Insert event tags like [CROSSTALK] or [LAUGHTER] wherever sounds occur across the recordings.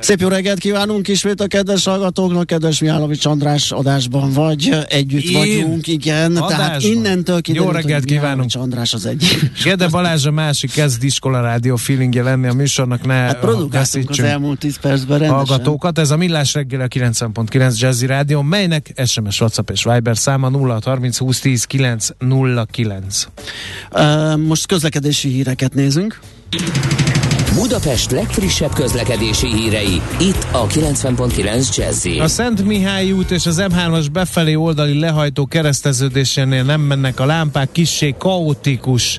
Szép jó reggelt kívánunk ismét a kedves hallgatóknak, kedves Mihálovics András adásban vagy, együtt Én vagyunk, igen. Adásban. Tehát innentől kiderült, Jó reggelt kívánunk. András az egy. Gede Balázs a másik kezd iskola rádió feelingje lenni a műsornak, ne hát produkáltunk az elmúlt 10 percben rendesen. Hallgatókat, ez a Millás reggel a 9.9 Jazzy Rádió, melynek SMS, WhatsApp és Viber száma 0 30 20 10 909. Uh, most közlekedési híreket nézünk. Budapest legfrissebb közlekedési hírei, itt a 90.9 jazz A Szent Mihály út és az M3-as befelé oldali lehajtó kereszteződésénél nem mennek a lámpák, kissé kaotikus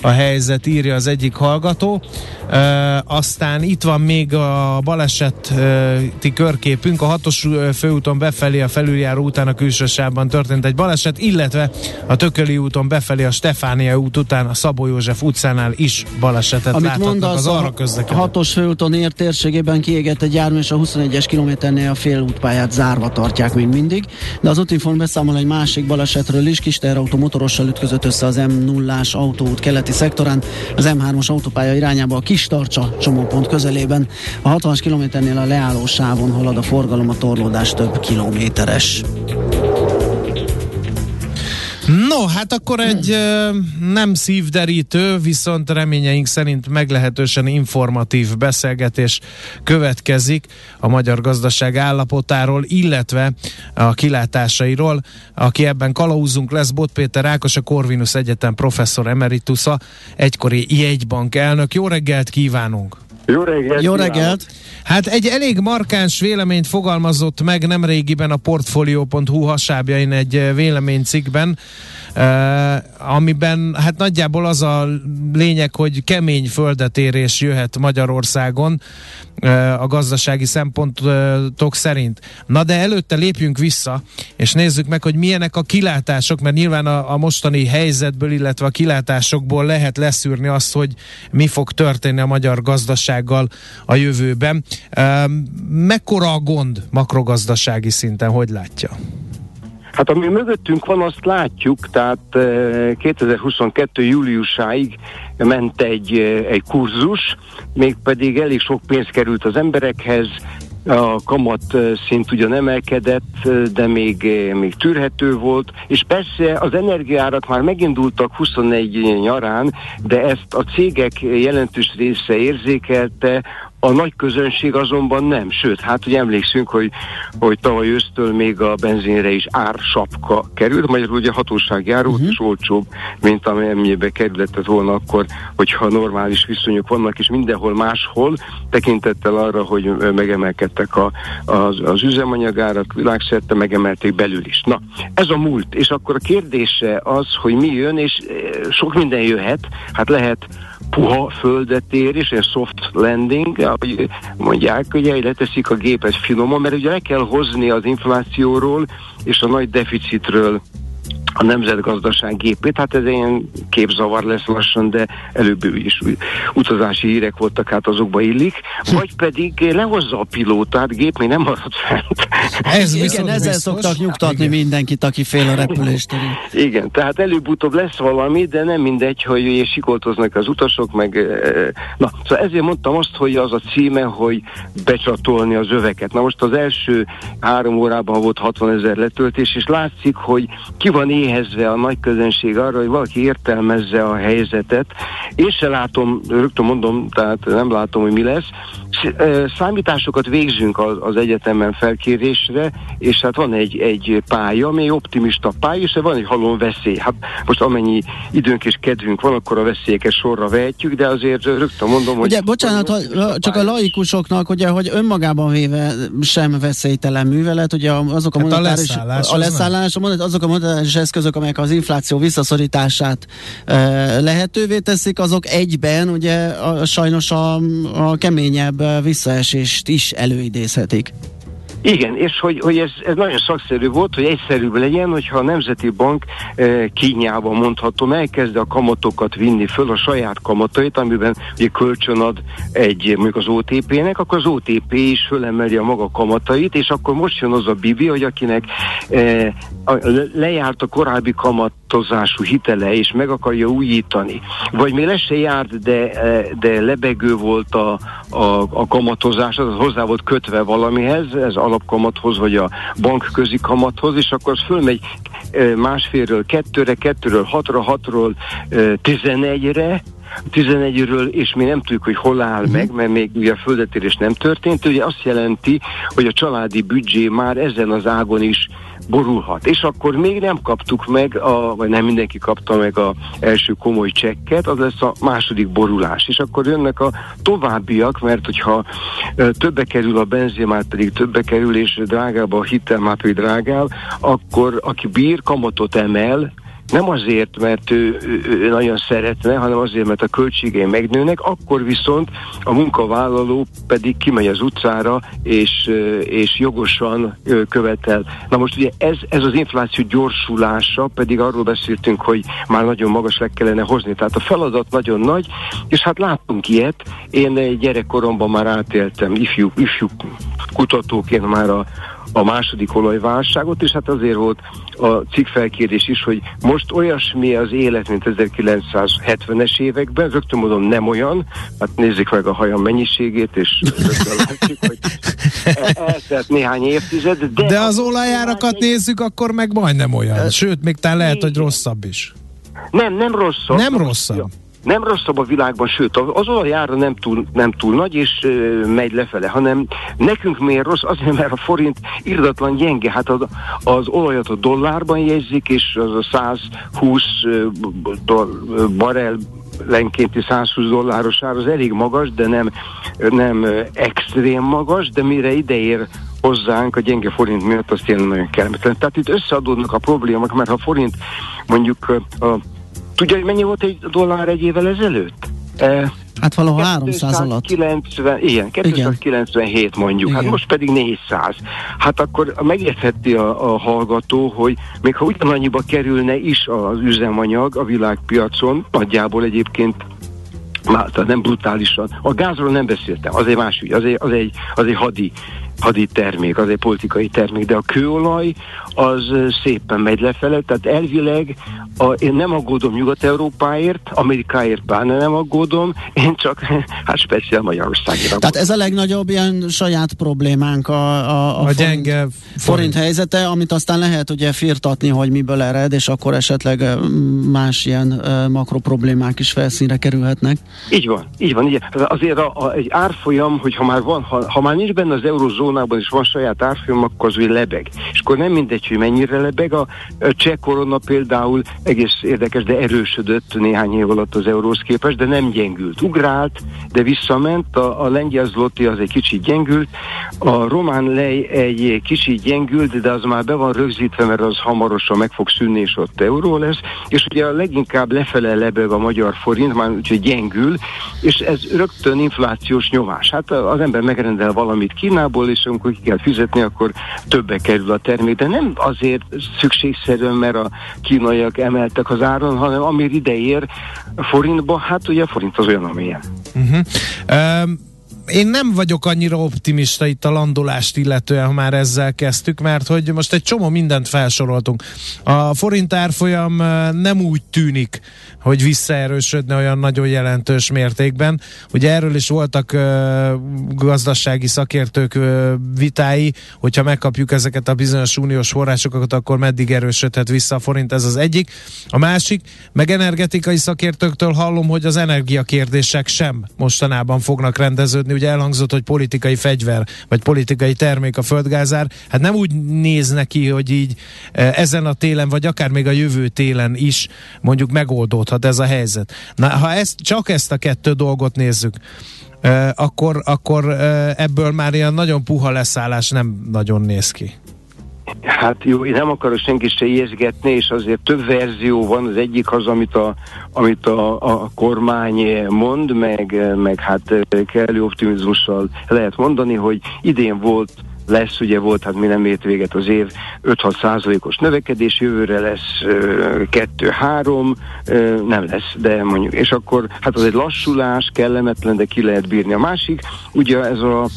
a helyzet, írja az egyik hallgató. E, aztán itt van még a baleseti körképünk, a hatos főúton befelé a felüljáró után a külsősában történt egy baleset, illetve a Tököli úton befelé a Stefánia út után a Szabó József utcánál is balesetet Amit láthatnak mondasz, az arra közlekedő. hatos főúton ért térségében kiégett egy jármű, és a 21-es kilométernél a félútpályát zárva tartják még mindig, de az útinform beszámol egy másik balesetről is, kis teherautó motorossal ütközött össze az M0-ás autóút keleti szektorán, az M3-as autópálya irányába a kis tartsa csomópont közelében. A 60-as kilométernél a leálló sávon halad a forgalom, a torlódás több kilométeres. No, hát akkor egy nem szívderítő, viszont reményeink szerint meglehetősen informatív beszélgetés következik a magyar gazdaság állapotáról, illetve a kilátásairól. Aki ebben kalauzunk lesz Bot Péter Ákos, a Corvinus Egyetem professzor emeritusa, egykori jegybank elnök. Jó reggelt kívánunk! Jó reggelt! Jó reggelt! Hát egy elég markáns véleményt fogalmazott meg nemrégiben a Portfolio.hu hasábjain egy véleménycikkben, Uh, amiben hát nagyjából az a lényeg, hogy kemény földetérés jöhet Magyarországon a gazdasági szempontok szerint. Na de előtte lépjünk vissza, és nézzük meg, hogy milyenek a kilátások, mert nyilván a, a mostani helyzetből, illetve a kilátásokból lehet leszűrni azt, hogy mi fog történni a magyar gazdasággal a jövőben. Mekkora a gond makrogazdasági szinten, hogy látja? Hát ami mögöttünk van, azt látjuk, tehát 2022. júliusáig ment egy, egy kurzus, mégpedig elég sok pénz került az emberekhez, a kamat szint ugyan emelkedett, de még, még tűrhető volt, és persze az energiárak már megindultak 21 nyarán, de ezt a cégek jelentős része érzékelte, a nagy közönség azonban nem, sőt, hát ugye emlékszünk, hogy, hogy tavaly ősztől még a benzinre is ársapka került, magyarul ugye hatóságjáró uh-huh. és olcsóbb, mint amennyibe kerületett volna akkor, hogyha normális viszonyok vannak, és mindenhol máshol, tekintettel arra, hogy megemelkedtek a, az, az üzemanyagárak világszerte, megemelték belül is. Na, ez a múlt, és akkor a kérdése az, hogy mi jön, és eh, sok minden jöhet, hát lehet puha földet ér, és egy soft landing, ahogy mondják, ugye leteszik a gépet finoman, mert ugye le kell hozni az inflációról és a nagy deficitről a nemzetgazdaság gépét, hát ez ilyen képzavar lesz lassan, de előbb is utazási hírek voltak, hát azokba illik, vagy pedig lehozza a pilótát, gép még nem marad fent. Ez Igen, ezzel biztos. szoktak nyugtatni Igen. mindenkit, aki fél a repülést. Igen, tehát előbb-utóbb lesz valami, de nem mindegy, hogy sikoltoznak az utasok, meg na, szóval ezért mondtam azt, hogy az a címe, hogy becsatolni az öveket. Na most az első három órában volt 60 ezer letöltés, és látszik, hogy ki van éhezve a nagy közönség arra, hogy valaki értelmezze a helyzetet. Én se látom, rögtön mondom, tehát nem látom, hogy mi lesz. Számításokat végzünk az, az egyetemen felkérésre, és hát van egy, egy pálya, ami optimista pálya, és van egy halom veszély. Hát most amennyi időnk és kedvünk van, akkor a veszélyeket sorra vehetjük, de azért rögtön mondom, hogy... Ugye, bocsánat, hogy csak a laikusoknak, ugye, hogy önmagában véve sem veszélytelen művelet, ugye azok a hát monetáris... A leszállás, a leszállás, azok a monetáris eszközök, amelyek az infláció visszaszorítását lehetővé teszik, azok egyben ugye a, sajnos a, a keményebb visszaesést is előidézhetik. Igen, és hogy, hogy ez, ez nagyon szakszerű volt, hogy egyszerűbb legyen, hogyha a Nemzeti Bank e, kínjában mondhatom, elkezdi a kamatokat vinni föl a saját kamatait, amiben ugye kölcsön ad egy, mondjuk az OTP-nek, akkor az OTP is fölemeli a maga kamatait, és akkor most jön az a Bibi, hogy akinek e, a, lejárt a korábbi kamatozású hitele, és meg akarja újítani, vagy még le se járt, de, de lebegő volt a, a, a kamatozás, az hozzá volt kötve valamihez, ez alapkamathoz, vagy a bankközi kamathoz, és akkor az fölmegy másfélről kettőre, kettőről hatra, hatról tizenegyre, 11-ről, és mi nem tudjuk, hogy hol áll uh-huh. meg, mert még ugye a földetérés nem történt, ugye azt jelenti, hogy a családi büdzsé már ezen az ágon is borulhat. És akkor még nem kaptuk meg, a, vagy nem mindenki kapta meg a első komoly csekket, az lesz a második borulás. És akkor jönnek a továbbiak, mert hogyha többe kerül a benzin, már pedig többe kerül, és drágább a hitel, már pedig drágább, akkor aki bír, kamatot emel, nem azért, mert ő, ő, nagyon szeretne, hanem azért, mert a költségei megnőnek, akkor viszont a munkavállaló pedig kimegy az utcára, és, és jogosan követel. Na most ugye ez, ez az infláció gyorsulása, pedig arról beszéltünk, hogy már nagyon magas le kellene hozni. Tehát a feladat nagyon nagy, és hát láttunk ilyet. Én gyerekkoromban már átéltem, ifjú, ifjú kutatóként már a, a második olajválságot, és hát azért volt a cikk felkérés is, hogy most olyasmi az élet, mint 1970-es években, rögtön mondom nem olyan, hát nézzük meg a hajam mennyiségét, és látszik, hogy eltelt néhány évtized. De, de az olajárakat egy... nézzük, akkor meg majdnem olyan, sőt, még talán lehet, hogy rosszabb is. Nem, nem rosszabb. Nem rosszabb nem rosszabb a világban, sőt, az olajára nem túl, nem túl nagy, és ö, megy lefele, hanem nekünk miért rossz? Azért, mert a forint irdatlan gyenge. Hát az, az olajat a dollárban jegyzik, és az a 120 barel lenkénti 120 dolláros ár az elég magas, de nem, nem extrém magas, de mire ideér hozzánk a gyenge forint miatt, az tényleg nagyon kellemetlen. Tehát itt összeadódnak a problémák, mert ha forint mondjuk a Tudja, hogy mennyi volt egy dollár egy évvel ezelőtt? Hát valahol 300 alatt. 90, igen, 297 igen. mondjuk, hát igen. hát most pedig 400. Hát akkor megértheti a, a hallgató, hogy még ha ugyanannyiba kerülne is az üzemanyag a világpiacon, nagyjából egyébként már, tehát nem brutálisan. A gázról nem beszéltem, az egy más ügy, az egy, az egy, az egy hadi hadi termék, az egy politikai termék, de a kőolaj az szépen megy lefele, tehát elvileg a, én nem aggódom Nyugat-Európáért, Amerikáért bárne nem aggódom, én csak [LAUGHS] hát speciál Magyarországira. Tehát ez a legnagyobb ilyen saját problémánk a, a, a, a gyenge forint, forint helyzete, amit aztán lehet ugye firtatni, hogy miből ered, és akkor esetleg más ilyen makro problémák is felszínre kerülhetnek. Így van, így van. Így, azért a, a, egy árfolyam, hogy ha már van, ha, ha már nincs benne az eurozónában, és van saját árfolyam, akkor az lebeg. És akkor nem mindegy, hogy mennyire lebeg. A cseh korona például egész érdekes, de erősödött néhány év alatt az euróhoz képest, de nem gyengült. Ugrált, de visszament, a, a lengyel zloty az egy kicsit gyengült, a román lej egy kicsit gyengült, de az már be van rögzítve, mert az hamarosan meg fog szűnni, és ott euró lesz, és ugye a leginkább lefele lebeg a magyar forint, már úgyhogy gyengül, és ez rögtön inflációs nyomás. Hát az ember megrendel valamit Kínából, és amikor ki kell fizetni, akkor többe kerül a termék, de nem azért szükségszerűen, mert a kínaiak emeltek az áron, hanem ami ide ér forintba, hát ugye a forint az olyan, amilyen. Uh-huh. Um én nem vagyok annyira optimista itt a landolást illetően, ha már ezzel kezdtük, mert hogy most egy csomó mindent felsoroltunk. A forint árfolyam nem úgy tűnik, hogy visszaerősödne olyan nagyon jelentős mértékben. Ugye erről is voltak gazdasági szakértők vitái, hogyha megkapjuk ezeket a bizonyos uniós forrásokat, akkor meddig erősödhet vissza a forint, ez az egyik. A másik, meg energetikai szakértőktől hallom, hogy az energiakérdések sem mostanában fognak rendeződni. Ugye elhangzott, hogy politikai fegyver, vagy politikai termék a földgázár. Hát nem úgy néz neki, hogy így ezen a télen, vagy akár még a jövő télen is mondjuk megoldódhat ez a helyzet. Na, ha ezt, csak ezt a kettő dolgot nézzük, uh, akkor, akkor uh, ebből már ilyen nagyon puha leszállás nem nagyon néz ki. Hát jó, én nem akarok senkit se ijeszgetni, és azért több verzió van. Az egyik az, amit a, amit a, a kormány mond, meg, meg hát kellő optimizmussal lehet mondani, hogy idén volt lesz, ugye volt, hát mi nem ért véget az év, 5-6 százalékos növekedés, jövőre lesz 2-3, nem lesz, de mondjuk, és akkor hát az egy lassulás, kellemetlen, de ki lehet bírni. A másik, ugye ez a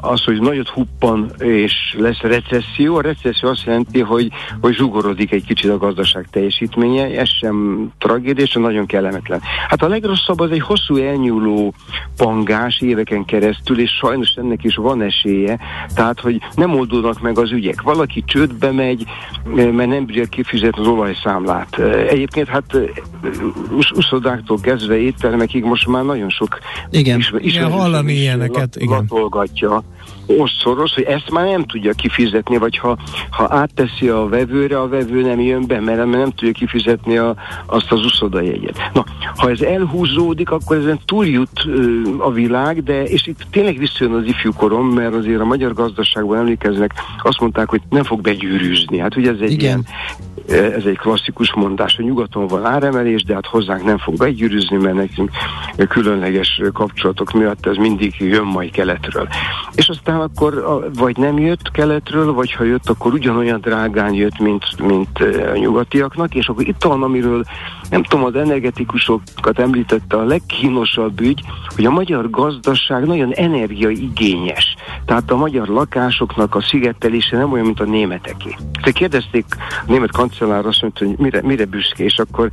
az, hogy nagyot huppan és lesz recesszió. A recesszió azt jelenti, hogy, hogy zsugorodik egy kicsit a gazdaság teljesítménye, ez sem tragédia, sem nagyon kellemetlen. Hát a legrosszabb az egy hosszú elnyúló pangás éveken keresztül, és sajnos ennek is van esélye, tehát, hogy nem oldódnak meg az ügyek. Valaki csődbe megy, mert nem bírja kifizetni az olajszámlát. Egyébként hát uszodáktól kezdve éttermekig most már nagyon sok igen, ismer, igen hallani ilyeneket igen. Latolgatja oszszoros, hogy ezt már nem tudja kifizetni, vagy ha, ha átteszi a vevőre, a vevő nem jön be, mert nem tudja kifizetni a, azt az uszodajegyet. Na, ha ez elhúzódik, akkor ezen túljut ö, a világ, de, és itt tényleg visszajön az ifjúkorom, mert azért a magyar gazdaságban emlékeznek, azt mondták, hogy nem fog begyűrűzni. Hát ugye ez egy Igen. ilyen ez egy klasszikus mondás, hogy nyugaton van áremelés, de hát hozzánk nem fog begyűrűzni, mert nekünk különleges kapcsolatok miatt ez mindig jön majd keletről. És aztán akkor vagy nem jött keletről, vagy ha jött, akkor ugyanolyan drágán jött, mint, mint a nyugatiaknak, és akkor itt van, amiről nem tudom, az energetikusokat említette a legkínosabb ügy, hogy a magyar gazdaság nagyon energiaigényes. Tehát a magyar lakásoknak a szigetelése nem olyan, mint a németeké. Te kérdezték a német kancellár azt mondta, hogy mire, mire büszke, és akkor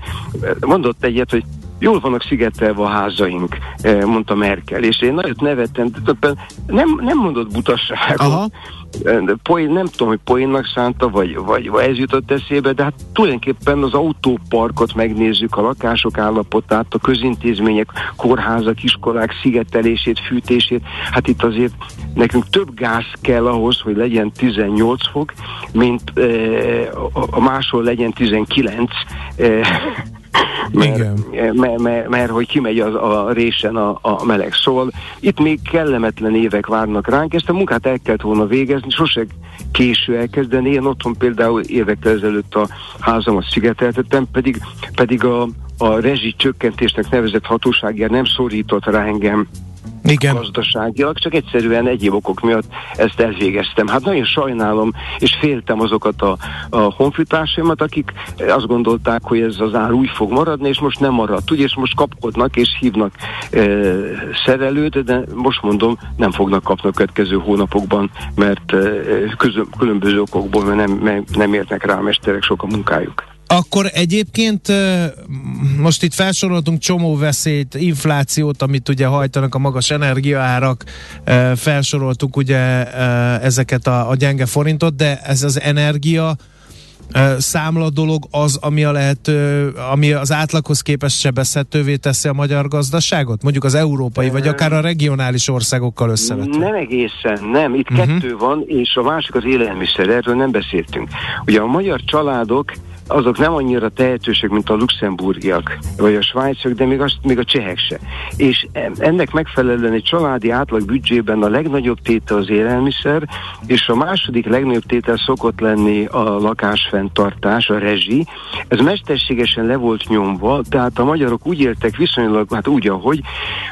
mondott egyet, hogy jól vannak szigetelve a házaink, eh, mondta Merkel, és én nagyot nevettem, nem, nem mondott butasságot. Aha. Eh, poén, nem tudom, hogy poénnak szánta, vagy, vagy, vagy ez jutott eszébe, de hát tulajdonképpen az autóparkot megnézzük, a lakások állapotát, a közintézmények, kórházak, iskolák szigetelését, fűtését. Hát itt azért nekünk több gáz kell ahhoz, hogy legyen 18 fok, mint e, a, a máshol legyen 19. E, mert, Igen. Mert, mert, mert hogy kimegy az, a résen a, a meleg. Szóval itt még kellemetlen évek várnak ránk, ezt a munkát el kellett volna végezni, sose késő elkezdeni. Én otthon például évekkel ezelőtt a házamat szigeteltettem, pedig, pedig a, a rezsi csökkentésnek nevezett hatóságjára nem szorított rá engem igen. gazdaságilag, csak egyszerűen egyéb okok miatt ezt elvégeztem. Hát nagyon sajnálom, és féltem azokat a, a honfitársaimat, akik azt gondolták, hogy ez az ár úgy fog maradni, és most nem maradt. Ugye, és most kapkodnak és hívnak e, szerelőt, de most mondom, nem fognak kapni a következő hónapokban, mert e, közö, különböző okokból, mert nem, nem értnek rá a mesterek sok a munkájuk. Akkor egyébként most itt felsoroltunk csomó veszélyt, inflációt, amit ugye hajtanak a magas energiaárak, felsoroltuk ugye ezeket a, a gyenge forintot, de ez az energia számla dolog az, ami, a lehető, ami az átlaghoz képest sebezhetővé teszi a magyar gazdaságot? Mondjuk az európai, vagy akár a regionális országokkal összevetve? Nem egészen, nem. Itt uh-huh. kettő van, és a másik az élelmiszer, erről nem beszéltünk. Ugye a magyar családok azok nem annyira tehetősek, mint a luxemburgiak, vagy a svájciak, de még, azt, még a csehek se. És ennek megfelelően egy családi átlag büdzsében a legnagyobb tétel az élelmiszer, és a második legnagyobb tétel szokott lenni a lakásfenntartás, a rezsi. Ez mesterségesen le volt nyomva, tehát a magyarok úgy éltek viszonylag, hát úgy, ahogy,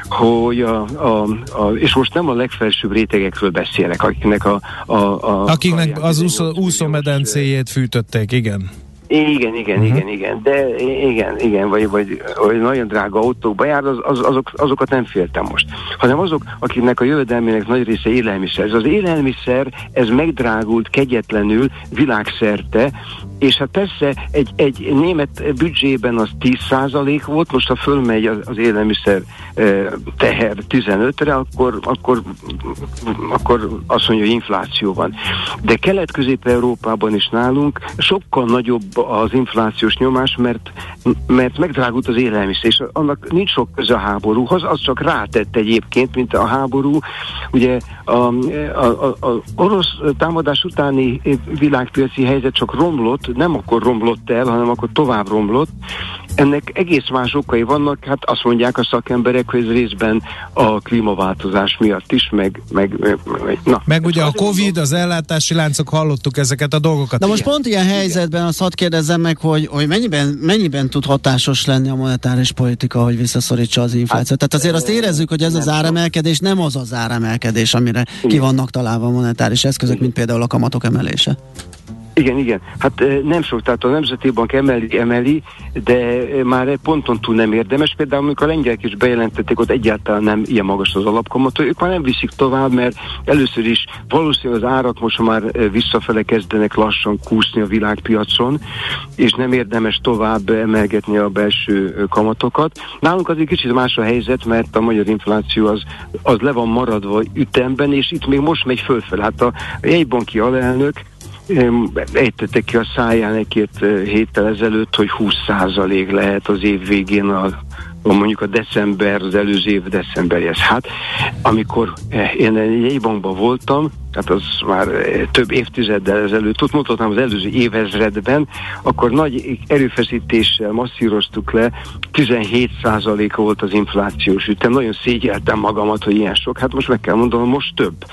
hogy a, a, a, és most nem a legfelsőbb rétegekről beszélek, akiknek a... a, a akiknek az úszómedencéjét fűtötték, igen. Igen, igen, uh-huh. igen, igen, de igen, igen, vagy, vagy, vagy nagyon drága autókba jár, az, az, azok, azokat nem féltem most. Hanem azok, akiknek a jövedelmének nagy része élelmiszer. Ez az élelmiszer, ez megdrágult kegyetlenül világszerte, és hát persze egy, egy német büdzsében az 10% volt, most ha fölmegy az, az élelmiszer teher 15-re, akkor, akkor, akkor azt mondja, hogy infláció van. De Kelet-Közép-Európában is nálunk sokkal nagyobb az inflációs nyomás, mert, mert megdrágult az élelmiszer, és annak nincs sok köze a háborúhoz, az csak rátett egyébként, mint a háború. Ugye a, a, orosz támadás utáni világpiaci helyzet csak romlott, nem akkor romlott el, hanem akkor tovább romlott, ennek egész más okai vannak, hát azt mondják a szakemberek, hogy ez részben a klímaváltozás miatt is, meg... Meg, meg, na, meg ugye a Covid, az ellátási láncok, hallottuk ezeket a dolgokat. De most pont ilyen helyzetben azt hadd kérdezzem meg, hogy, hogy mennyiben, mennyiben tud hatásos lenni a monetáris politika, hogy visszaszorítsa az inflációt. Hát, Tehát azért azt érezzük, hogy ez az áremelkedés nem az az áremelkedés, amire ki vannak találva a monetáris eszközök, mint például a kamatok emelése. Igen, igen. Hát nem sok, tehát a Nemzeti Bank emeli, emeli, de már egy ponton túl nem érdemes. Például, amikor a lengyelek is bejelentették, ott egyáltalán nem ilyen magas az alapkamat, ők már nem viszik tovább, mert először is valószínűleg az árak most már visszafele kezdenek lassan kúszni a világpiacon, és nem érdemes tovább emelgetni a belső kamatokat. Nálunk azért kicsit más a helyzet, mert a magyar infláció az, az le van maradva ütemben, és itt még most megy fölfel. Hát a jegybanki alelnök ejtette ki a száján egy-két héttel ezelőtt, hogy 20% lehet az év végén a mondjuk a december, az előző év decemberjes. Hát, amikor én egy jegybankban voltam, tehát az már több évtizeddel ezelőtt, ott mondhatnám az előző évezredben, akkor nagy erőfeszítéssel masszíroztuk le, 17%-a volt az inflációs ütem. Nagyon szégyeltem magamat, hogy ilyen sok. Hát most meg kell mondanom, most több.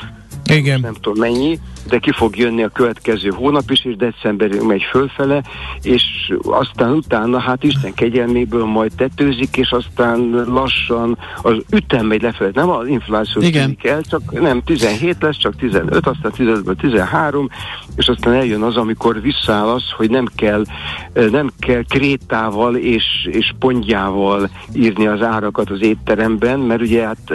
Igen. Nem tudom mennyi, de ki fog jönni a következő hónap is, és decemberig megy fölfele, és aztán utána, hát Isten kegyelméből majd tetőzik, és aztán lassan az ütem megy lefelé. Nem az infláció tűnik el, csak nem 17 lesz, csak 15, aztán 15-ből 13, és aztán eljön az, amikor visszaáll az, hogy nem kell, nem kell krétával és, és pontjával írni az árakat az étteremben, mert ugye hát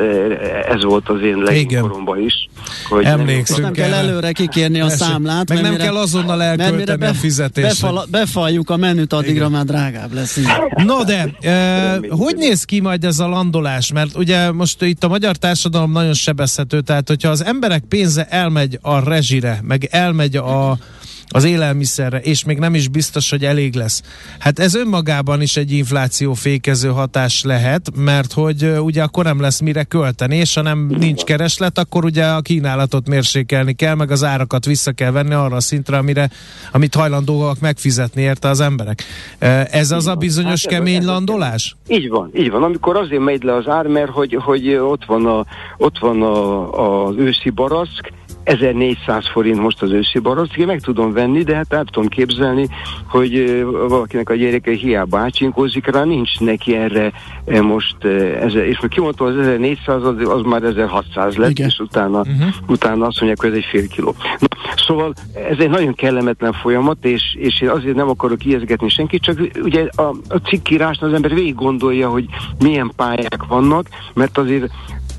ez volt az én legjobb is. Hogy Emlékszünk nem, nem kell előre kikérni a Persze. számlát. Meg nem mire, kell azonnal elkölteni a fizetést. Befal, befaljuk a menüt, addigra Igen. már drágább lesz. No de, e, hogy néz ki majd ez a landolás? Mert ugye most itt a magyar társadalom nagyon sebezhető, tehát hogyha az emberek pénze elmegy a rezsire, meg elmegy a az élelmiszerre, és még nem is biztos, hogy elég lesz. Hát ez önmagában is egy infláció fékező hatás lehet, mert hogy ugye akkor nem lesz mire költeni, és ha nem nincs kereslet, akkor ugye a kínálatot mérsékelni kell, meg az árakat vissza kell venni arra a szintre, amire, amit hajlandóak megfizetni érte az emberek. Ez az a bizonyos hát, kemény landolás? Így van, így van. Amikor azért megy le az ár, mert hogy, hogy ott van, a, ott van a, az őszi baraszk, 1400 forint most az őszi barack, meg tudom venni, de hát el tudom képzelni, hogy valakinek a gyereke hiába ácsinkózik rá, nincs neki erre most, és most kimondtam, az 1400 az, az már 1600 lett, Igen. és utána, uh-huh. utána azt mondják, hogy ez egy fél kiló. Na, szóval ez egy nagyon kellemetlen folyamat, és, és én azért nem akarok ijeszgetni senkit, csak ugye a, a cikkírásnál az ember végig gondolja, hogy milyen pályák vannak, mert azért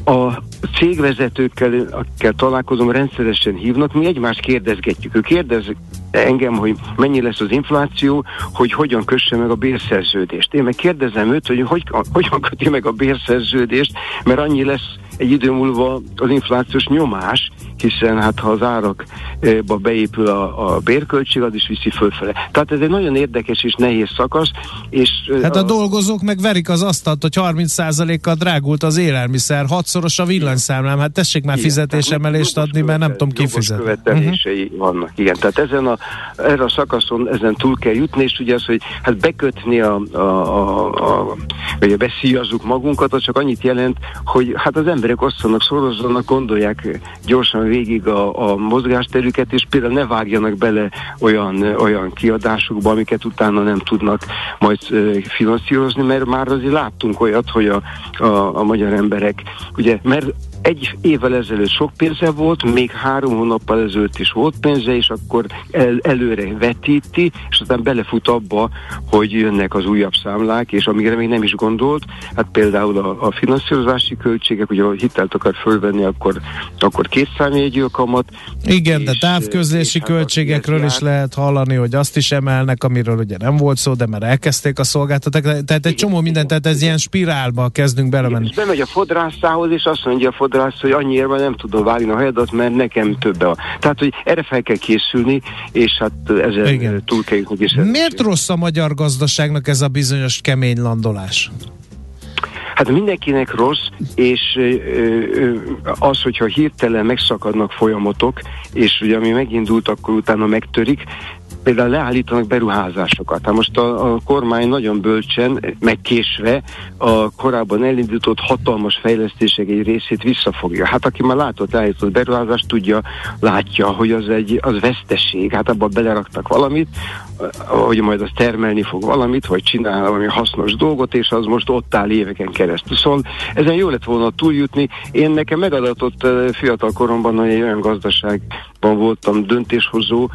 a cégvezetőkkel, akikkel találkozom, rendszeresen hívnak, mi egymást kérdezgetjük. Ő kérdez engem, hogy mennyi lesz az infláció, hogy hogyan kösse meg a bérszerződést. Én meg kérdezem őt, hogy, hogy hogyan köti meg a bérszerződést, mert annyi lesz egy idő múlva az inflációs nyomás, hiszen hát ha az árakba beépül a, a bérköltség, az is viszi fölfele. Tehát ez egy nagyon érdekes és nehéz szakasz. És hát a, a dolgozók meg verik az asztalt, hogy 30%-kal drágult az élelmiszer, hatszoros a villanyszámlám, hát tessék már fizetésemelést adni, mert nem tudom kifizetni. követelései uh-huh. vannak, igen. Tehát ezen a, erre a szakaszon ezen túl kell jutni, és ugye az, hogy hát bekötni a, a, a, a vagy beszíjazzuk magunkat, az csak annyit jelent, hogy hát az emberek osszanak, szorozzanak, gondolják gyorsan végig a, a mozgásterüket, és például ne vágjanak bele olyan, olyan kiadásokba, amiket utána nem tudnak majd finanszírozni, mert már azért láttunk olyat, hogy a, a, a magyar emberek, ugye, mert egy évvel ezelőtt sok pénze volt, még három hónappal ezelőtt is volt pénze, és akkor el, előre vetíti, és aztán belefut abba, hogy jönnek az újabb számlák, és amire még nem is gondolt, hát például a, a finanszírozási költségek, ugye ha hitelt akar fölvenni, akkor, akkor két számjegyű kamat. Igen, és, de távközlési és hát költségekről hát is lehet hallani, hogy azt is emelnek, amiről ugye nem volt szó, de már elkezdték a szolgáltatók, tehát egy igen, csomó mindent, tehát ez ilyen spirálba kezdünk belemenni. És bemegy a fodrászához, és azt mondja a fodrász, fodrász, hogy annyiért nem tudom vágni a hajadat, mert nekem több a... Tehát, hogy erre fel kell készülni, és hát ezzel Igen. túl kell jutni. Miért rossz a magyar gazdaságnak ez a bizonyos kemény landolás? Hát mindenkinek rossz, és az, hogyha hirtelen megszakadnak folyamatok, és ugye ami megindult, akkor utána megtörik, például leállítanak beruházásokat. Hát most a, a kormány nagyon bölcsen, megkésve a korábban elindított hatalmas fejlesztések egy részét visszafogja. Hát aki már látott leállított beruházást, tudja, látja, hogy az egy az veszteség. Hát abban beleraktak valamit, hogy majd az termelni fog valamit, vagy csinál valami hasznos dolgot, és az most ott áll éveken keresztül. Szóval ezen jó lett volna túljutni. Én nekem megadatott fiatal koromban, hogy egy olyan gazdaságban voltam döntéshozó,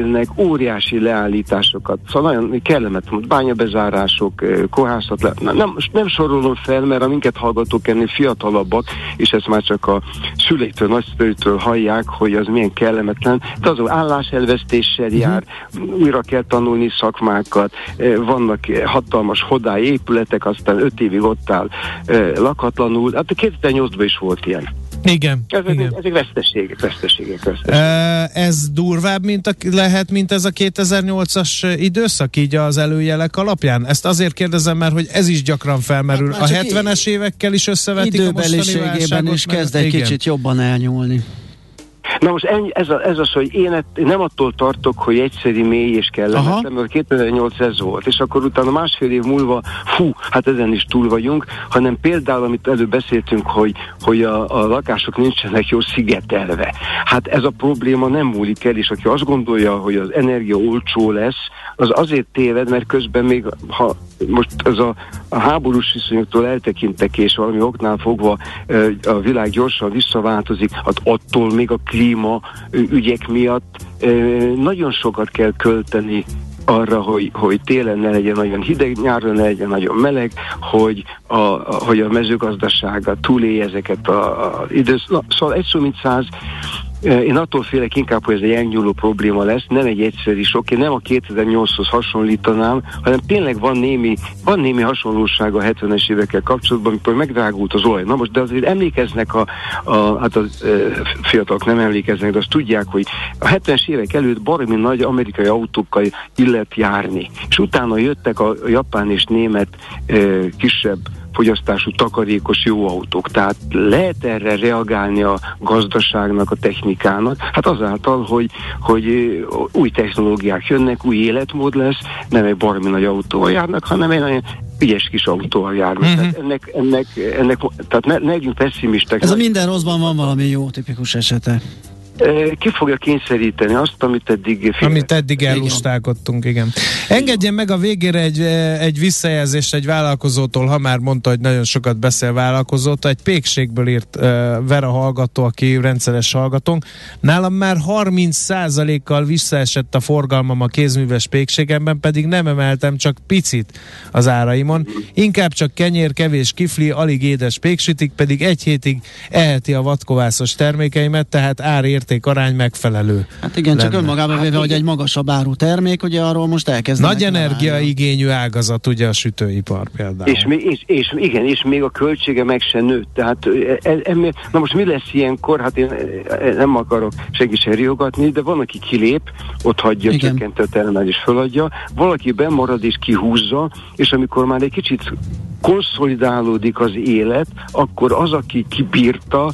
amelyiknek óriási leállításokat, szóval nagyon kellemetlen, bányabezárások, kohászat, le, nem, nem sorolom fel, mert a minket hallgatók ennél fiatalabbak, és ezt már csak a szüleiktől, nagyszülőtől hallják, hogy az milyen kellemetlen, de az álláselvesztéssel jár, újra kell tanulni szakmákat, vannak hatalmas hodály épületek, aztán öt évig ott áll lakatlanul. Hát 2008-ban is volt ilyen. Igen. Ezek, igen. ezek veszteségek, veszteségek, veszteségek. Ez durvább, mint a, lehet, mint ez a 2008-as időszak, így az előjelek alapján? Ezt azért kérdezem, mert hogy ez is gyakran felmerül. Hát, a 70-es évekkel is összevetik a mostani válságot, is kezd egy kicsit jobban elnyúlni. Na most ennyi, ez, a, ez az, hogy én nem attól tartok, hogy egyszerű, mély és kellemetlen, mert 2008 ez volt, és akkor utána másfél év múlva, fú, hát ezen is túl vagyunk, hanem például, amit előbb beszéltünk, hogy, hogy a, a lakások nincsenek jó szigetelve. Hát ez a probléma nem múlik el, és aki azt gondolja, hogy az energia olcsó lesz, az azért téved, mert közben még, ha most ez a, a háborús viszonyoktól eltekintek, és valami oknál fogva a világ gyorsan visszaváltozik, hát attól még a klíma ügyek miatt nagyon sokat kell költeni arra, hogy, hogy télen ne legyen nagyon hideg, nyáron ne legyen nagyon meleg, hogy a, a, hogy a mezőgazdasága túlélje ezeket a, a időszak. Szóval egy szó mint száz, én attól félek inkább, hogy ez egy elnyúló probléma lesz, nem egy egyszerű sok. Én nem a 2008-hoz hasonlítanám, hanem tényleg van némi, van némi hasonlóság a 70-es évekkel kapcsolatban, amikor megdrágult az olaj. Na most, de azért emlékeznek a, a hát a e, fiatalok nem emlékeznek, de azt tudják, hogy a 70-es évek előtt baromi nagy amerikai autókkal illet járni. És utána jöttek a japán és német e, kisebb fogyasztású takarékos jó autók. Tehát lehet erre reagálni a gazdaságnak, a technikának, hát azáltal, hogy, hogy új technológiák jönnek, új életmód lesz, nem egy barmi nagy autóval járnak, hanem egy nagyon ügyes kis autóval járnak. Mm-hmm. Tehát ennek, ennek, ennek, tehát ne, ne legyünk pessimistek. Ez a minden rosszban van valami jó tipikus esete. Ki fogja kényszeríteni azt, amit eddig félre. Amit eddig elustálkodtunk, igen. Engedjen meg a végére egy, egy visszajelzést egy vállalkozótól, ha már mondta, hogy nagyon sokat beszél vállalkozótól, egy pékségből írt uh, Vera hallgató, aki rendszeres hallgatónk. Nálam már 30%-kal visszaesett a forgalmam a kézműves pékségemben, pedig nem emeltem csak picit az áraimon. Inkább csak kenyér, kevés kifli, alig édes péksütik, pedig egy hétig eheti a vatkovászos termékeimet, tehát árért érték arány megfelelő. Hát igen, lenne. csak önmagában hát véve, hogy egy magasabb áru termék, ugye arról most elkezd. Nagy energiaigényű ágazat, ugye a sütőipar például. És, és, és, igen, és még a költsége meg se nőtt. Tehát e, e, na most mi lesz ilyenkor? Hát én e, nem akarok senki se riogatni, de van, aki kilép, ott hagyja, csökkentő termelés föladja, valaki bemarad és kihúzza, és amikor már egy kicsit konszolidálódik az élet, akkor az, aki kibírta,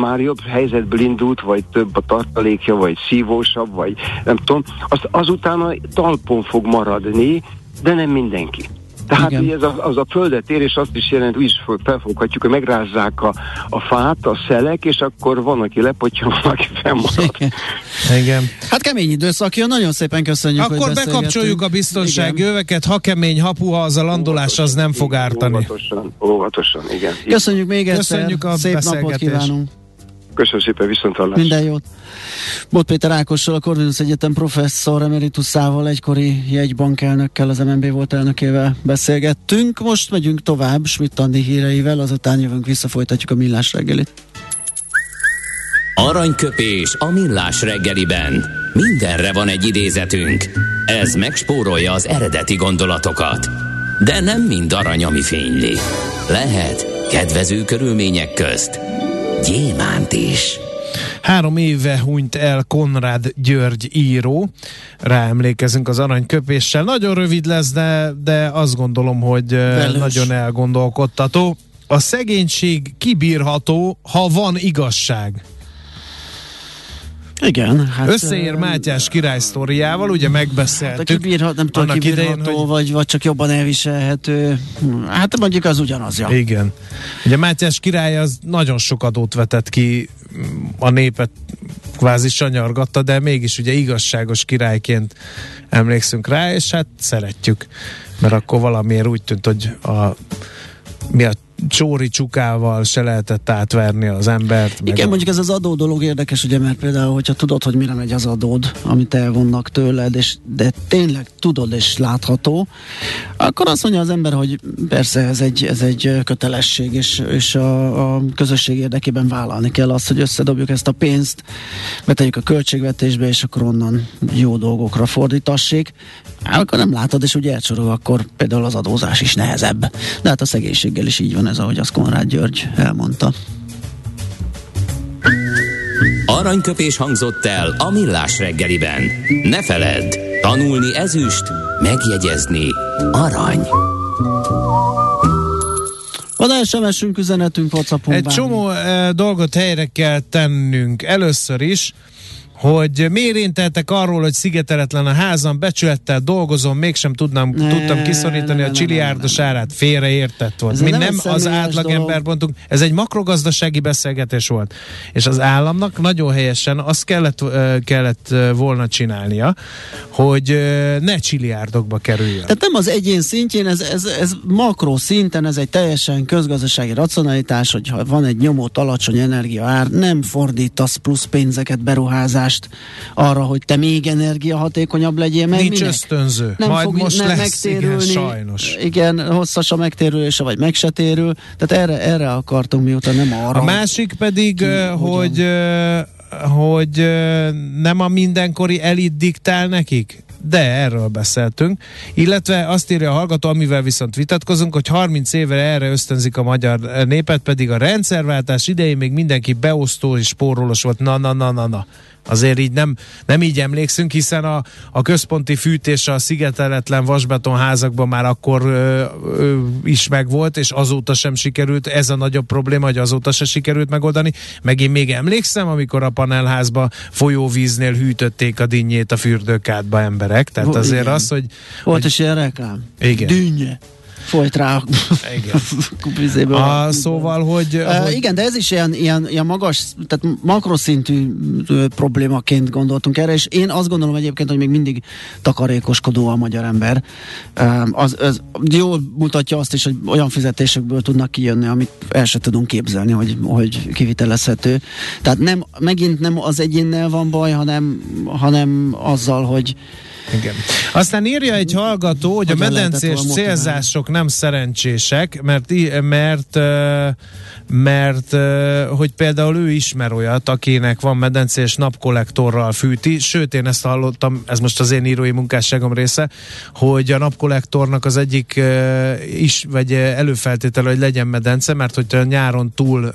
már jobb helyzetből indult, vagy több a tartalékja, vagy szívósabb, vagy nem tudom, az, azután a talpon fog maradni, de nem mindenki. Tehát Igen. ez a, az a földet ér, és azt is jelent, úgy is felfoghatjuk, hogy megrázzák a, a fát, a szelek, és akkor van, aki lepotja, [LAUGHS] van, aki fennmarad. Igen. Igen. Hát kemény időszak jön, nagyon szépen köszönjük, Akkor bekapcsoljuk a biztonsági öveket, ha kemény, ha puha, az a landolás az nem fog ártani. Óvatosan, óvatosan, igen. Köszönjük még egyszer, Köszönjük a szép napot kívánunk. Köszönöm szépen, viszont hallás. Minden jót. Bot Péter Ákossal, a Corvinus Egyetem professzor emeritusával, egykori jegybankelnökkel, az MNB volt elnökével beszélgettünk. Most megyünk tovább Schmidt Andi híreivel, azután jövünk vissza, folytatjuk a millás reggelit. Aranyköpés a millás reggeliben. Mindenre van egy idézetünk. Ez megspórolja az eredeti gondolatokat. De nem mind arany, ami fényli. Lehet kedvező körülmények közt gyémánt is. Három éve hunyt el Konrad György író, ráemlékezünk az aranyköpéssel. Nagyon rövid lesz, de, de azt gondolom, hogy Velős. nagyon elgondolkodtató. A szegénység kibírható, ha van igazság. Igen. Hát, Összeér Mátyás király sztoriával, ugye megbeszéltük. Hát, kibírhat, nem tudom, kibírható, hogy... vagy, vagy csak jobban elviselhető. Hát mondjuk az ugyanaz, ja. Igen. Ugye Mátyás király az nagyon sok adót vetett ki a népet kvázi sanyargatta, de mégis ugye igazságos királyként emlékszünk rá, és hát szeretjük, mert akkor valamiért úgy tűnt, hogy a mi a csóri csukával se lehetett átverni az embert. Igen, a... mondjuk ez az adó dolog érdekes, ugye, mert például, hogyha tudod, hogy mire megy az adód, amit elvonnak tőled, és, de tényleg tudod és látható, akkor azt mondja az ember, hogy persze ez egy, ez egy kötelesség, és, és a, a közösség érdekében vállalni kell azt, hogy összedobjuk ezt a pénzt, betegyük a költségvetésbe, és akkor onnan jó dolgokra fordítassék. Akkor nem látod, és ugye elcsorog, akkor például az adózás is nehezebb. De hát a szegénységgel is így van ez, ahogy azt Konrád György elmondta. Aranyköpés hangzott el a millás reggeliben. Ne feledd, tanulni ezüst, megjegyezni arany. Van SMS-ünk, üzenetünk, WhatsAppon. Egy csomó e, dolgot helyre kell tennünk. Először is hogy miért én tehetek arról, hogy szigeteletlen a házam, becsülettel dolgozom, mégsem tudnám, ne, tudtam kiszorítani ne, ne, a csiliárdos árát, félreértett volt. Ez Mi nem, nem az átlagember mondtunk, ez egy makrogazdasági beszélgetés volt. És az államnak nagyon helyesen azt kellett, kellett volna csinálnia, hogy ne csiliárdokba kerüljön. Tehát nem az egyén szintjén, ez, ez, ez makro szinten, ez egy teljesen közgazdasági racionalitás, hogyha van egy nyomott alacsony energia ár, nem fordítasz plusz pénzeket beruházás ráhatást arra, hogy te még energiahatékonyabb legyél. Meg Nincs minek? ösztönző. Nem Majd fog most nem lesz, megtérülni. Igen, sajnos. Igen, hosszas a megtérülése, vagy meg se térül. Tehát erre, erre akartunk miután nem arra. A másik pedig, ki, hogy, hogy nem a mindenkori elit diktál nekik? de erről beszéltünk. Illetve azt írja a hallgató, amivel viszont vitatkozunk, hogy 30 éve erre ösztönzik a magyar népet, pedig a rendszerváltás idején még mindenki beosztó és spórolós volt. Na, na, na, na, na. Azért így nem, nem így emlékszünk, hiszen a, a központi fűtés a szigeteletlen vasbeton házakban már akkor ö, ö, is megvolt, és azóta sem sikerült. Ez a nagyobb probléma, hogy azóta se sikerült megoldani. Meg én még emlékszem, amikor a panelházba folyóvíznél hűtötték a dinnyét a fürdőkádba emberek. Tehát azért az, hogy... Volt is ilyen reklám. Igen. Dűnye folyt rá igen. [LAUGHS] a, szóval, hogy, uh, hogy... Igen, de ez is ilyen, ilyen, ilyen magas, tehát makroszintű problémaként gondoltunk erre, és én azt gondolom egyébként, hogy még mindig takarékoskodó a magyar ember. Uh, az, az jól mutatja azt is, hogy olyan fizetésekből tudnak kijönni, amit el sem tudunk képzelni, hogy, hogy kivitelezhető. Tehát nem, megint nem az egyénnel van baj, hanem, hanem azzal, hogy igen. Aztán írja egy hallgató, hogy, hogy a medencés célzások nem szerencsések, mert, mert mert hogy például ő ismer olyat, akinek van medencés napkollektorral fűti, sőt én ezt hallottam, ez most az én írói munkásságom része, hogy a napkollektornak az egyik is, vagy előfeltétele, hogy legyen medence, mert hogyha nyáron túl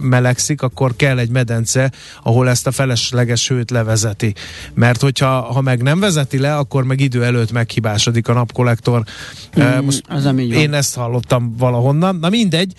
melegszik, akkor kell egy medence, ahol ezt a felesleges hőt levezeti. Mert hogyha ha meg nem vezeti le, akkor meg idő előtt meghibásodik a napkollektor. Mm, most az én ezt hallottam valahonnan. Na mindegy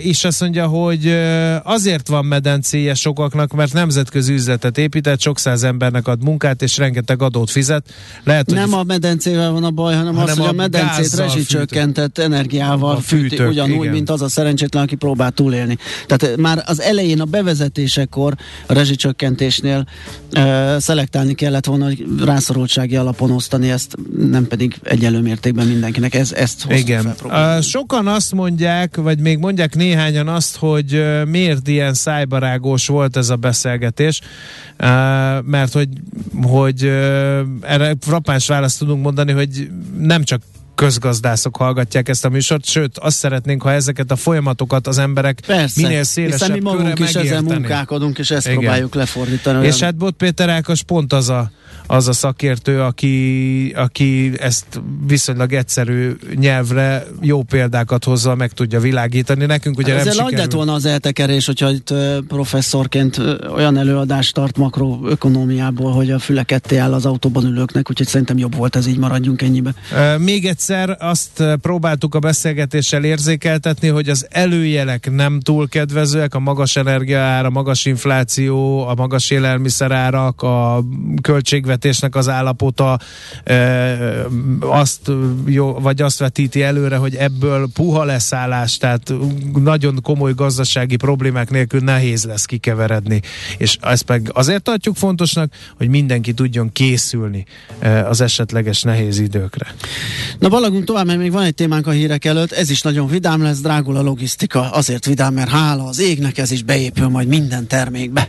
és azt mondja, hogy azért van medencéje sokaknak, mert nemzetközi üzletet épített, sok száz embernek ad munkát, és rengeteg adót fizet. Lehet, nem hogy... a medencével van a baj, hanem, hanem az, hogy a, a medencét rezsicsökkentett energiával fűti, ugyanúgy, igen. mint az a szerencsétlen, aki próbál túlélni. Tehát már az elején a bevezetésekor a rezsicsökkentésnél uh, szelektálni kellett volna, hogy rászorultsági alapon osztani ezt, nem pedig egyelő mértékben mindenkinek. Ez, ezt Igen. Uh, sokan azt mondják, vagy még mondják néhányan azt, hogy miért ilyen szájbarágós volt ez a beszélgetés, mert hogy, hogy erre frappáns választ tudunk mondani, hogy nem csak közgazdászok hallgatják ezt a műsort, sőt azt szeretnénk, ha ezeket a folyamatokat az emberek Persze, minél szélesebb mi magunk is ezzel munkálkodunk, és ezt Igen. próbáljuk lefordítani. És hát Bot Péter Ákos pont az a az a szakértő, aki, aki ezt viszonylag egyszerű nyelvre jó példákat hozza, meg tudja világítani. Nekünk ugye hát nem sikerül. lett volna az eltekerés, hogyha itt professzorként olyan előadást tart makroökonómiából, hogy a füle ketté áll az autóban ülőknek, úgyhogy szerintem jobb volt ez így, maradjunk ennyibe. Még egyszer azt próbáltuk a beszélgetéssel érzékeltetni, hogy az előjelek nem túl kedvezőek, a magas energiaár, a magas infláció, a magas élelmiszerárak, a költségvetésnek az állapota azt jó, vagy azt vetíti előre, hogy ebből puha leszállás, tehát nagyon komoly gazdasági problémák nélkül nehéz lesz kikeveredni. És ezt meg azért tartjuk fontosnak, hogy mindenki tudjon készülni az esetleges nehéz időkre. Na balagunk tovább, mert még van egy témánk a hírek előtt, ez is nagyon vidám lesz, drágul a logisztika, azért vidám, mert hála az égnek ez is beépül majd minden termékbe.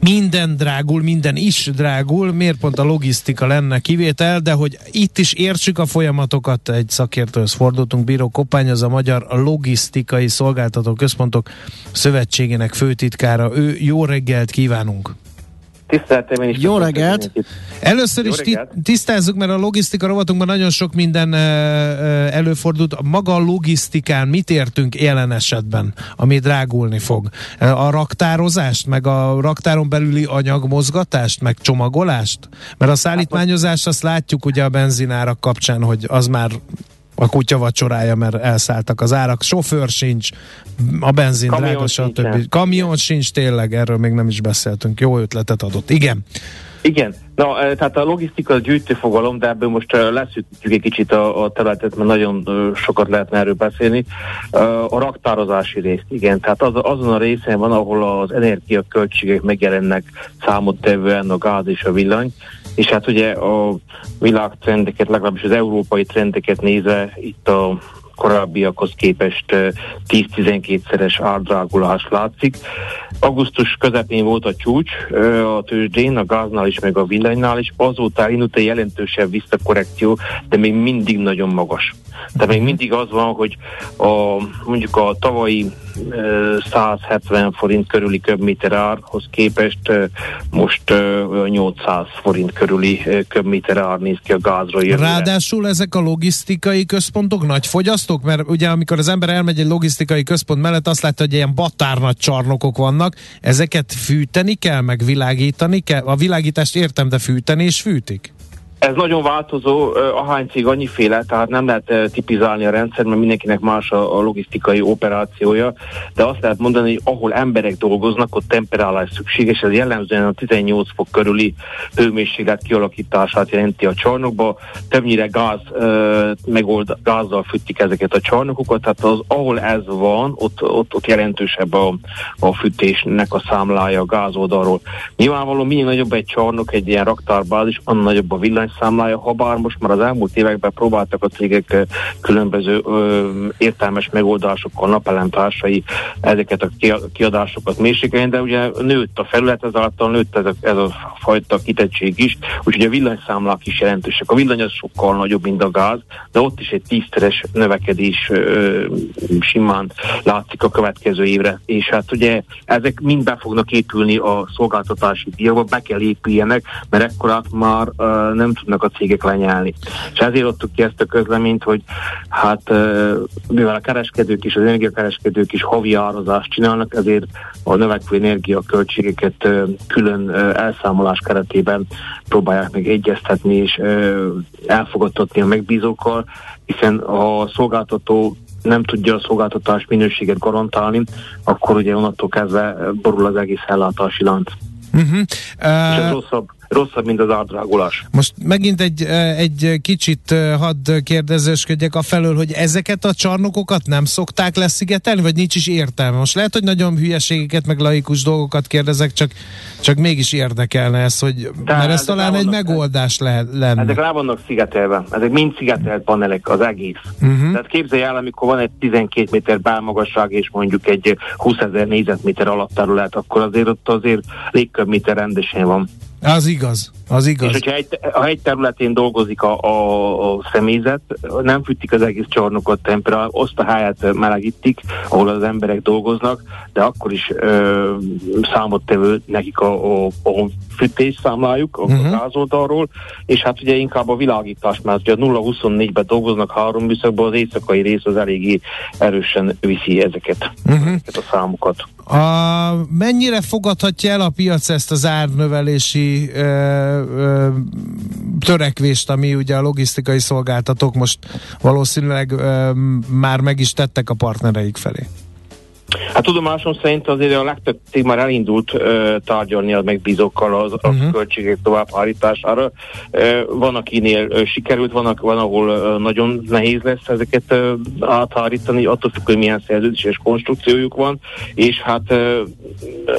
minden drágul, minden is drágul, miért pont a logisztika lenne kivétel, de hogy itt is értsük a folyamatokat, egy szakértőhöz fordultunk, Bíró Koppány, az a Magyar Logisztikai Szolgáltató Központok Szövetségének főtitkára. Ő jó reggelt kívánunk! Tiszteltem én is. Jó reggelt! Először Jó is reggelt. tisztázzuk, mert a logisztika rovatunkban nagyon sok minden előfordult. Maga a logisztikán mit értünk jelen esetben, ami drágulni fog? A raktározást, meg a raktáron belüli anyagmozgatást, meg csomagolást? Mert a szállítmányozást azt látjuk ugye a benzinárak kapcsán, hogy az már a kutya vacsorája, mert elszálltak az árak, sofőr sincs, a benzin Kamion drága, stb. Kamion sincs tényleg, erről még nem is beszéltünk. Jó ötletet adott. Igen. Igen, na, tehát a logisztika az gyűjtőfogalom, de ebből most leszűkítjük egy kicsit a, a területet, mert nagyon sokat lehetne erről beszélni. A raktározási részt, igen, tehát az, azon a részen van, ahol az energiaköltségek megjelennek számottevően a gáz és a villany, és hát ugye a világtrendeket, legalábbis az európai trendeket nézve itt a korábbiakhoz képest 10-12-szeres árdrágulás látszik. Augusztus közepén volt a csúcs a tőzsdén, a gáznál is, meg a villanynál is, azóta elindult egy jelentősebb visszakorrekció, de még mindig nagyon magas. De még mindig az van, hogy a, mondjuk a tavalyi 170 forint körüli köbméter árhoz képest most 800 forint körüli köbméter ár néz ki a gázra jövőre. Ráadásul ezek a logisztikai központok nagy fogyasztók, mert ugye amikor az ember elmegy egy logisztikai központ mellett, azt látja, hogy ilyen batárnagy csarnokok vannak, ezeket fűteni kell, meg világítani kell. A világítást értem, de fűteni és fűtik? Ez nagyon változó, ahány cég annyiféle, tehát nem lehet tipizálni a rendszer, mert mindenkinek más a, logisztikai operációja, de azt lehet mondani, hogy ahol emberek dolgoznak, ott temperálás szükséges, ez jellemzően a 18 fok körüli hőmérséklet kialakítását jelenti a csarnokba, többnyire gáz, megold, gázzal fűtik ezeket a csarnokokat, tehát az, ahol ez van, ott, ott, ott jelentősebb a, a fűtésnek a számlája a gázoldalról. Nyilvánvalóan minél nagyobb egy csarnok, egy ilyen raktárbázis, annál nagyobb a villany számlája, ha bár most már az elmúlt években próbáltak a cégek különböző ö, értelmes megoldásokkal, napelemtársai ezeket a kiadásokat mérsékelni, de ugye nőtt a felület, ezáltal nőtt ez a, ez a fajta kitettség is, úgyhogy a villanyszámlák is jelentősek. A villany az sokkal nagyobb, mint a gáz, de ott is egy tízteres növekedés ö, simán látszik a következő évre, és hát ugye ezek mind be fognak épülni a szolgáltatási díjakba, be kell épüljenek, mert ekkorát már ö, nem tudnak a cégek lenyelni. És ezért adtuk ki ezt a közleményt, hogy hát mivel a kereskedők is, az energiakereskedők is havi árazást csinálnak, ezért a növekvő energiaköltségeket külön elszámolás keretében próbálják meg egyeztetni és elfogadtatni a megbízókkal, hiszen a szolgáltató nem tudja a szolgáltatás minőséget garantálni, akkor ugye onnantól kezdve borul az egész ellátási lánc. Uh-huh. Uh... És ez rosszabb, rosszabb, mint az átdrágulás. Most megint egy, egy kicsit hadd kérdezősködjek a felől, hogy ezeket a csarnokokat nem szokták leszigetelni, vagy nincs is értelme? Most lehet, hogy nagyon hülyeségeket, meg laikus dolgokat kérdezek, csak, csak mégis érdekelne ez, hogy De mert ez talán egy megoldás lehet, lenne. Ezek rá vannak szigetelve, ezek mind szigetelt panelek az egész. Uh-huh. Tehát képzelj el, amikor van egy 12 méter bálmagasság és mondjuk egy 20 ezer négyzetméter terület, akkor azért ott azért légköbméter rendesen van. Az igaz, az igaz. És hogyha egy, ha egy területén dolgozik a, a, a személyzet, nem fűtik az egész csarnokot tempera, azt a háját melegítik, ahol az emberek dolgoznak, de akkor is ö, számottevő nekik a, a, a fűtés számlájuk, a uh-huh. gázoldalról, és hát ugye inkább a világítás, mert ugye 0-24-ben dolgoznak három műszakban, az éjszakai rész az eléggé erősen viszi ezeket, uh-huh. ezeket a számokat. A, mennyire fogadhatja el a piac ezt az árnövelési ö, ö, törekvést, ami ugye a logisztikai szolgáltatók most valószínűleg ö, már meg is tettek a partnereik felé? Hát tudomásom szerint azért a legtöbb cég már elindult uh, tárgyalni a megbízókkal az uh-huh. a költségek továbbhárítására. Van, akinél uh, sikerült, van, van ahol uh, nagyon nehéz lesz ezeket uh, áthárítani, attól függ, hogy milyen szerződés és konstrukciójuk van, és hát uh,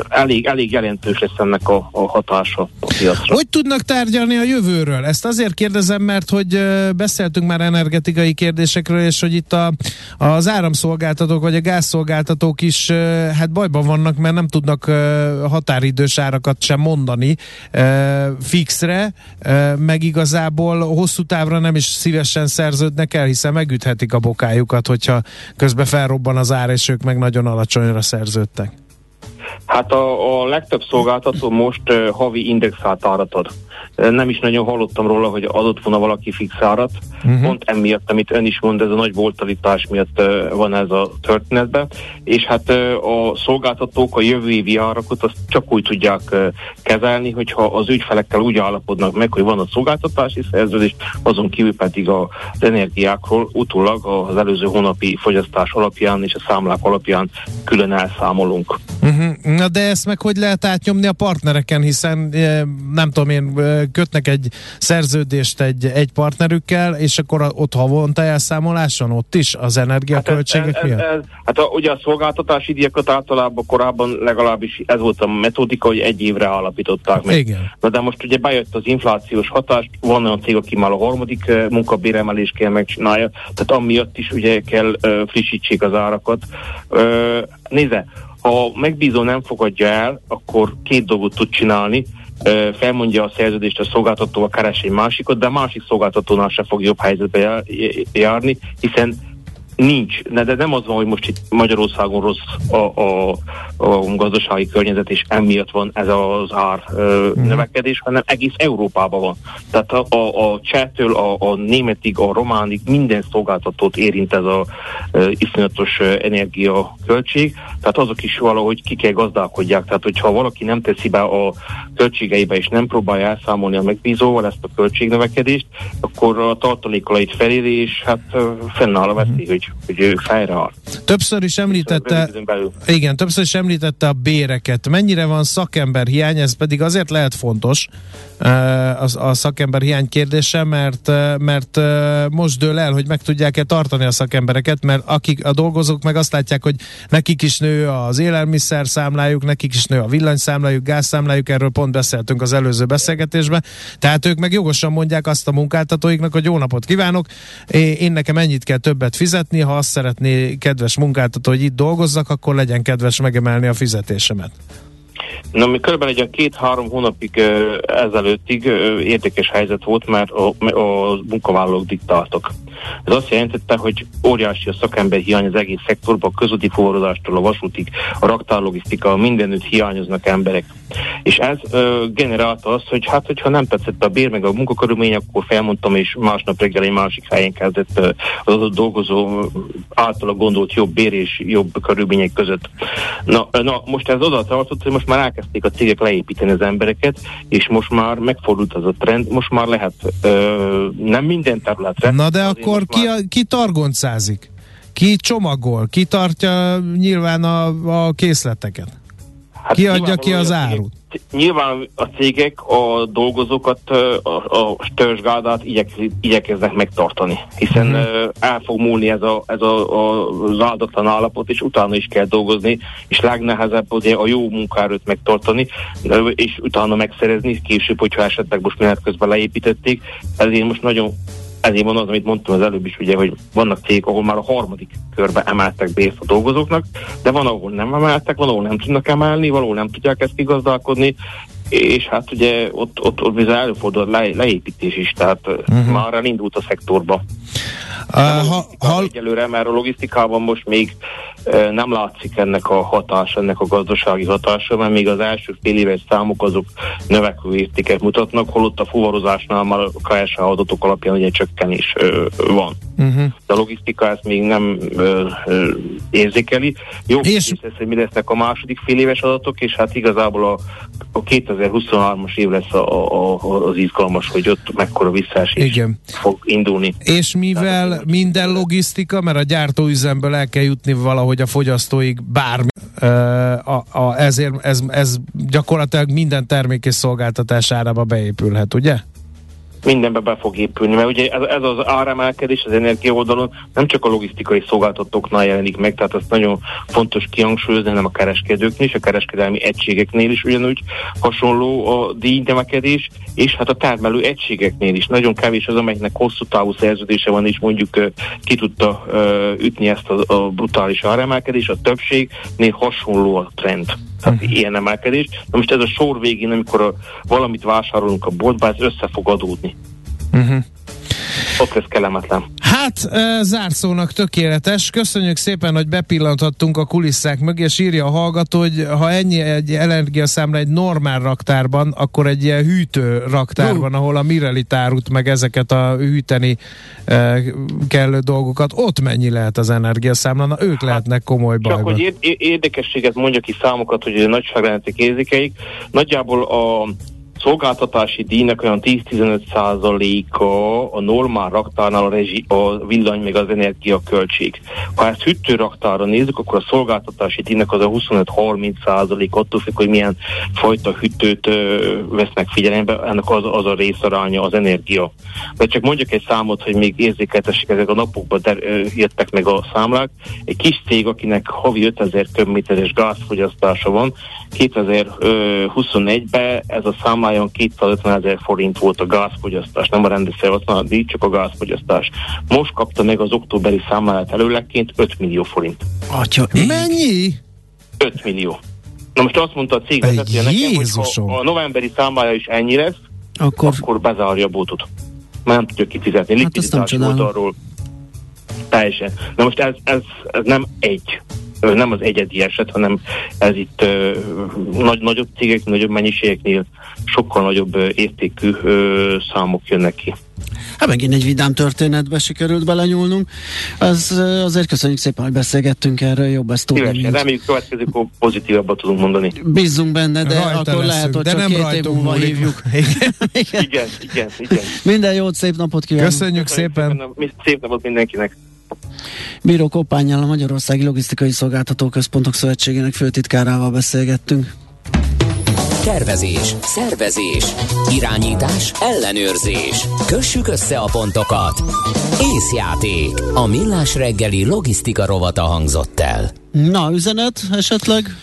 elég, elég jelentős lesz ennek a, a hatása a piacra. Hogy tudnak tárgyalni a jövőről? Ezt azért kérdezem, mert hogy beszéltünk már energetikai kérdésekről, és hogy itt a, az áramszolgáltatók vagy a gázszolgáltatók gyártók is hát bajban vannak, mert nem tudnak határidős árakat sem mondani fixre, meg igazából hosszú távra nem is szívesen szerződnek el, hiszen megüthetik a bokájukat, hogyha közben felrobban az ár, és ők meg nagyon alacsonyra szerződtek. Hát a, a legtöbb szolgáltató most uh, havi indexált árat ad nem is nagyon hallottam róla, hogy adott volna valaki fix árat. Uh-huh. Pont emiatt, amit ön is mond, ez a nagy voltalitás miatt van ez a történetben. És hát a szolgáltatók a jövő évi árakat azt csak úgy tudják kezelni, hogyha az ügyfelekkel úgy állapodnak meg, hogy van a szolgáltatási szerződés, azon kívül pedig az energiákról utólag az előző hónapi fogyasztás alapján és a számlák alapján külön elszámolunk. Uh-huh. Na de ezt meg hogy lehet átnyomni a partnereken, hiszen nem tudom én, kötnek egy szerződést egy, egy partnerükkel, és akkor ott havonta elszámoláson ott is az energiaköltségek hát miatt? Ez, ez, hát a, ugye a szolgáltatási díjakat általában korábban legalábbis ez volt a metodika, hogy egy évre állapították meg. Igen. Na de most ugye bejött az inflációs hatás, van olyan cég, aki már a harmadik uh, munkabéremelést kell megcsinálja, tehát amiatt is ugye kell frissítsék az árakat. Nézze, ha megbízó nem fogadja el, akkor két dolgot tud csinálni. Felmondja a szerződést a szolgáltatóval, keres egy másikot, de a másik szolgáltatónál se fog jobb helyzetbe járni, hiszen Nincs, de, de nem az van, hogy most itt Magyarországon rossz a, a, a gazdasági környezet, és emiatt van ez az ár ö, mm. növekedés, hanem egész Európában van. Tehát a, a, a csehtől a, a németig, a románig minden szolgáltatót érint ez a ö, iszonyatos energiaköltség, tehát azok is valahogy ki kell gazdálkodják. Tehát, hogyha valaki nem teszi be a költségeibe, és nem próbálja elszámolni a megbízóval ezt a költségnövekedést, akkor a tartalékolait feléri, és hát fennáll a veszély, hogy hogy ő fejreáll. Többször is említette, igen, többször is említette a béreket. Mennyire van szakember hiány, ez pedig azért lehet fontos, a, a szakember hiány kérdése, mert, mert most dől el, hogy meg tudják-e tartani a szakembereket, mert akik a dolgozók meg azt látják, hogy nekik is nő az élelmiszer számlájuk, nekik is nő a villanyszámlájuk, gázszámlájuk, erről pont beszéltünk az előző beszélgetésben, tehát ők meg jogosan mondják azt a munkáltatóiknak, hogy jó napot kívánok, én nekem ennyit kell többet fizetni, ha azt szeretné kedves munkáltató, hogy itt dolgozzak, akkor legyen kedves megemelni a fizetésemet. Na, mi körülbelül egy két-három hónapig ezelőttig uh, érdekes helyzet volt, mert a, a munkavállalók diktáltak. Ez azt jelentette, hogy óriási a szakember hiány az egész szektorban, a közúti forradástól a vasútig, a raktárlogisztika, mindenütt hiányoznak emberek. És ez ö, generálta azt, hogy hát, hogyha nem tetszett a bér meg a munkakörülmény, akkor felmondtam, és másnap reggel egy másik helyen kezdett ö, az adott dolgozó általa gondolt jobb bér és jobb körülmények között. Na, na most ez oda tartott, hogy most már elkezdték a cégek leépíteni az embereket, és most már megfordult az a trend, most már lehet ö, nem minden területre. Na de akkor ki, a, ki targoncázik? Ki csomagol? Ki tartja nyilván a, a készleteket? Hát ki adja ki az árut? Nyilván a cégek a dolgozókat, a, a störzsgádát igyek, igyekeznek megtartani, hiszen mm. el fog múlni ez, a, ez a, a, az áldatlan állapot, és utána is kell dolgozni, és legnehezebb ugye a jó munkaerőt megtartani, és utána megszerezni, később, hogyha esetleg most menet közben leépítették, ezért most nagyon ezért van az, amit mondtam az előbb is, ugye, hogy vannak cégek, ahol már a harmadik körbe emeltek bért a dolgozóknak, de van, ahol nem emeltek, van, ahol nem tudnak emelni, valahol nem tudják ezt kigazdálkodni, és hát ugye ott, ott, ott bizony előfordul le, leépítés is, tehát uh-huh. már elindult a szektorba. Uh, ha, ha... Egyelőre, mert a logisztikában most még nem látszik ennek a hatása, ennek a gazdasági hatása, mert még az első fél éves számok azok növekvő értéket mutatnak, holott a fuvarozásnál már a KSH adatok alapján ugye csökkenés van. Uh-huh. De a logisztika ezt még nem uh, uh, érzékeli. Jó, és... ez, hogy mi lesznek a második fél éves adatok, és hát igazából a, a 2023-as év lesz a, a, a, az izgalmas, hogy ott mekkora visszaesés Igen. fog indulni. És mivel Tehát, minden logisztika, mert a gyártóüzemből el kell jutni valahogy a fogyasztóig bármi, a, a, ezért ez, ez gyakorlatilag minden termék és szolgáltatás árába beépülhet, ugye? Mindenbe be fog épülni, mert ugye ez, ez az áremelkedés az energia oldalon nem csak a logisztikai szolgáltatóknál jelenik meg, tehát ez nagyon fontos kihangsúlyozni, hanem a kereskedőknél és a kereskedelmi egységeknél is ugyanúgy hasonló a díjnemekedés, és hát a termelő egységeknél is. Nagyon kevés az, amelynek hosszú távú szerződése van, és mondjuk ki tudta ütni ezt a, a brutális áremelkedés, a többségnél hasonló a trend. Tehát uh-huh. ilyen emelkedés. Na most ez a sor végén, amikor a, valamit vásárolunk a boltba, ez össze fog adódni. Uh-huh. Ott lesz kellemetlen. Hát, zárszónak tökéletes. Köszönjük szépen, hogy bepillanthattunk a kulisszák mögé, és írja a hallgató, hogy ha ennyi egy energiaszámra egy normál raktárban, akkor egy ilyen hűtő raktárban, ahol a Mireli tárut, meg ezeket a hűteni kellő dolgokat, ott mennyi lehet az energiaszámla? Na, ők hát, lehetnek komoly bajban. Csak hogy érdekességet mondja ki számokat, hogy nagyságrendi érzékeik. Nagyjából a szolgáltatási díjnak olyan 10-15 százaléka a normál raktárnál a, rezsi, a villany meg az energia költség. Ha ezt hűtőraktára nézzük, akkor a szolgáltatási díjnak az a 25-30 százalék, attól függ, hogy milyen fajta hűtőt ö, vesznek figyelembe, ennek az, az a részaránya az energia. De csak mondjuk egy számot, hogy még érzékeltessék, ezek a napokban der, ö, jöttek meg a számlák. Egy kis cég, akinek havi 5000 köbméteres gázfogyasztása van, 2021-ben ez a számlájon 250 ezer forint volt a gázfogyasztás, nem a rendes felhasználat díj, csak a gázfogyasztás. Most kapta meg az októberi számláját előlegként 5 millió forint. Atya, mennyi? 5 millió. Na most azt mondta a cég vezetője nekem, hogy ha a novemberi számlája is ennyi lesz, akkor, akkor bezárja a bótot. Már nem tudja kifizetni. Hát Likviditás volt arról. Teljesen. Na most ez, ez, ez nem egy nem az egyedi eset, hanem ez itt uh, nagy, nagyobb cégek, nagyobb mennyiségeknél sokkal nagyobb uh, értékű uh, számok jönnek ki. Hát megint egy vidám történetbe sikerült belenyúlnunk. Az, azért köszönjük szépen, hogy beszélgettünk erről, jobb ezt tudni. Szívesen, reméljük következő pozitívabbat tudunk mondani. Bízzunk benne, de Rajta akkor leszünk, lehet, hogy de csak nem két év múlva hívjuk. [LAUGHS] igen. igen, igen, igen. Minden jót, szép napot kívánok. Köszönjük, Köszönjük szépen. szépen. Szép napot mindenkinek. Bíró Kopányjal a Magyarországi Logisztikai Szolgáltató Központok Szövetségének főtitkárával beszélgettünk. Tervezés, szervezés, irányítás, ellenőrzés. Kössük össze a pontokat. Észjáték. A millás reggeli logisztika rovata hangzott el. Na, üzenet esetleg?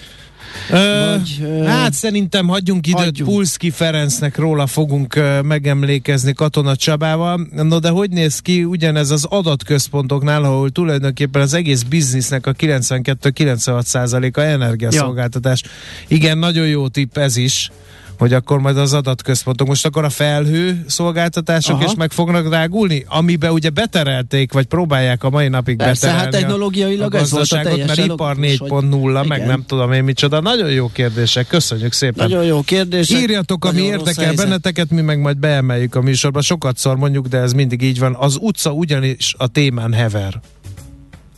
Vagy, ö, hát szerintem hagyjunk időt hagyjunk. Pulszki Ferencnek, róla fogunk ö, megemlékezni Katona Csabával. No de hogy néz ki ugyanez az adatközpontoknál, ahol tulajdonképpen az egész biznisznek a 92-96 a energiaszolgáltatás. Ja. Igen, nagyon jó tipp ez is hogy akkor majd az adatközpontok, most akkor a felhő szolgáltatások Aha. is meg fognak drágulni, amiben ugye beterelték, vagy próbálják a mai napig Persze, beterelni hát technológiailag a a mert ipar 4.0, meg nem tudom én micsoda. Nagyon jó kérdések, köszönjük szépen. Nagyon jó kérdések. Írjatok, ami érdekel benneteket, mi meg majd beemeljük a műsorba. Sokat szor mondjuk, de ez mindig így van. Az utca ugyanis a témán hever.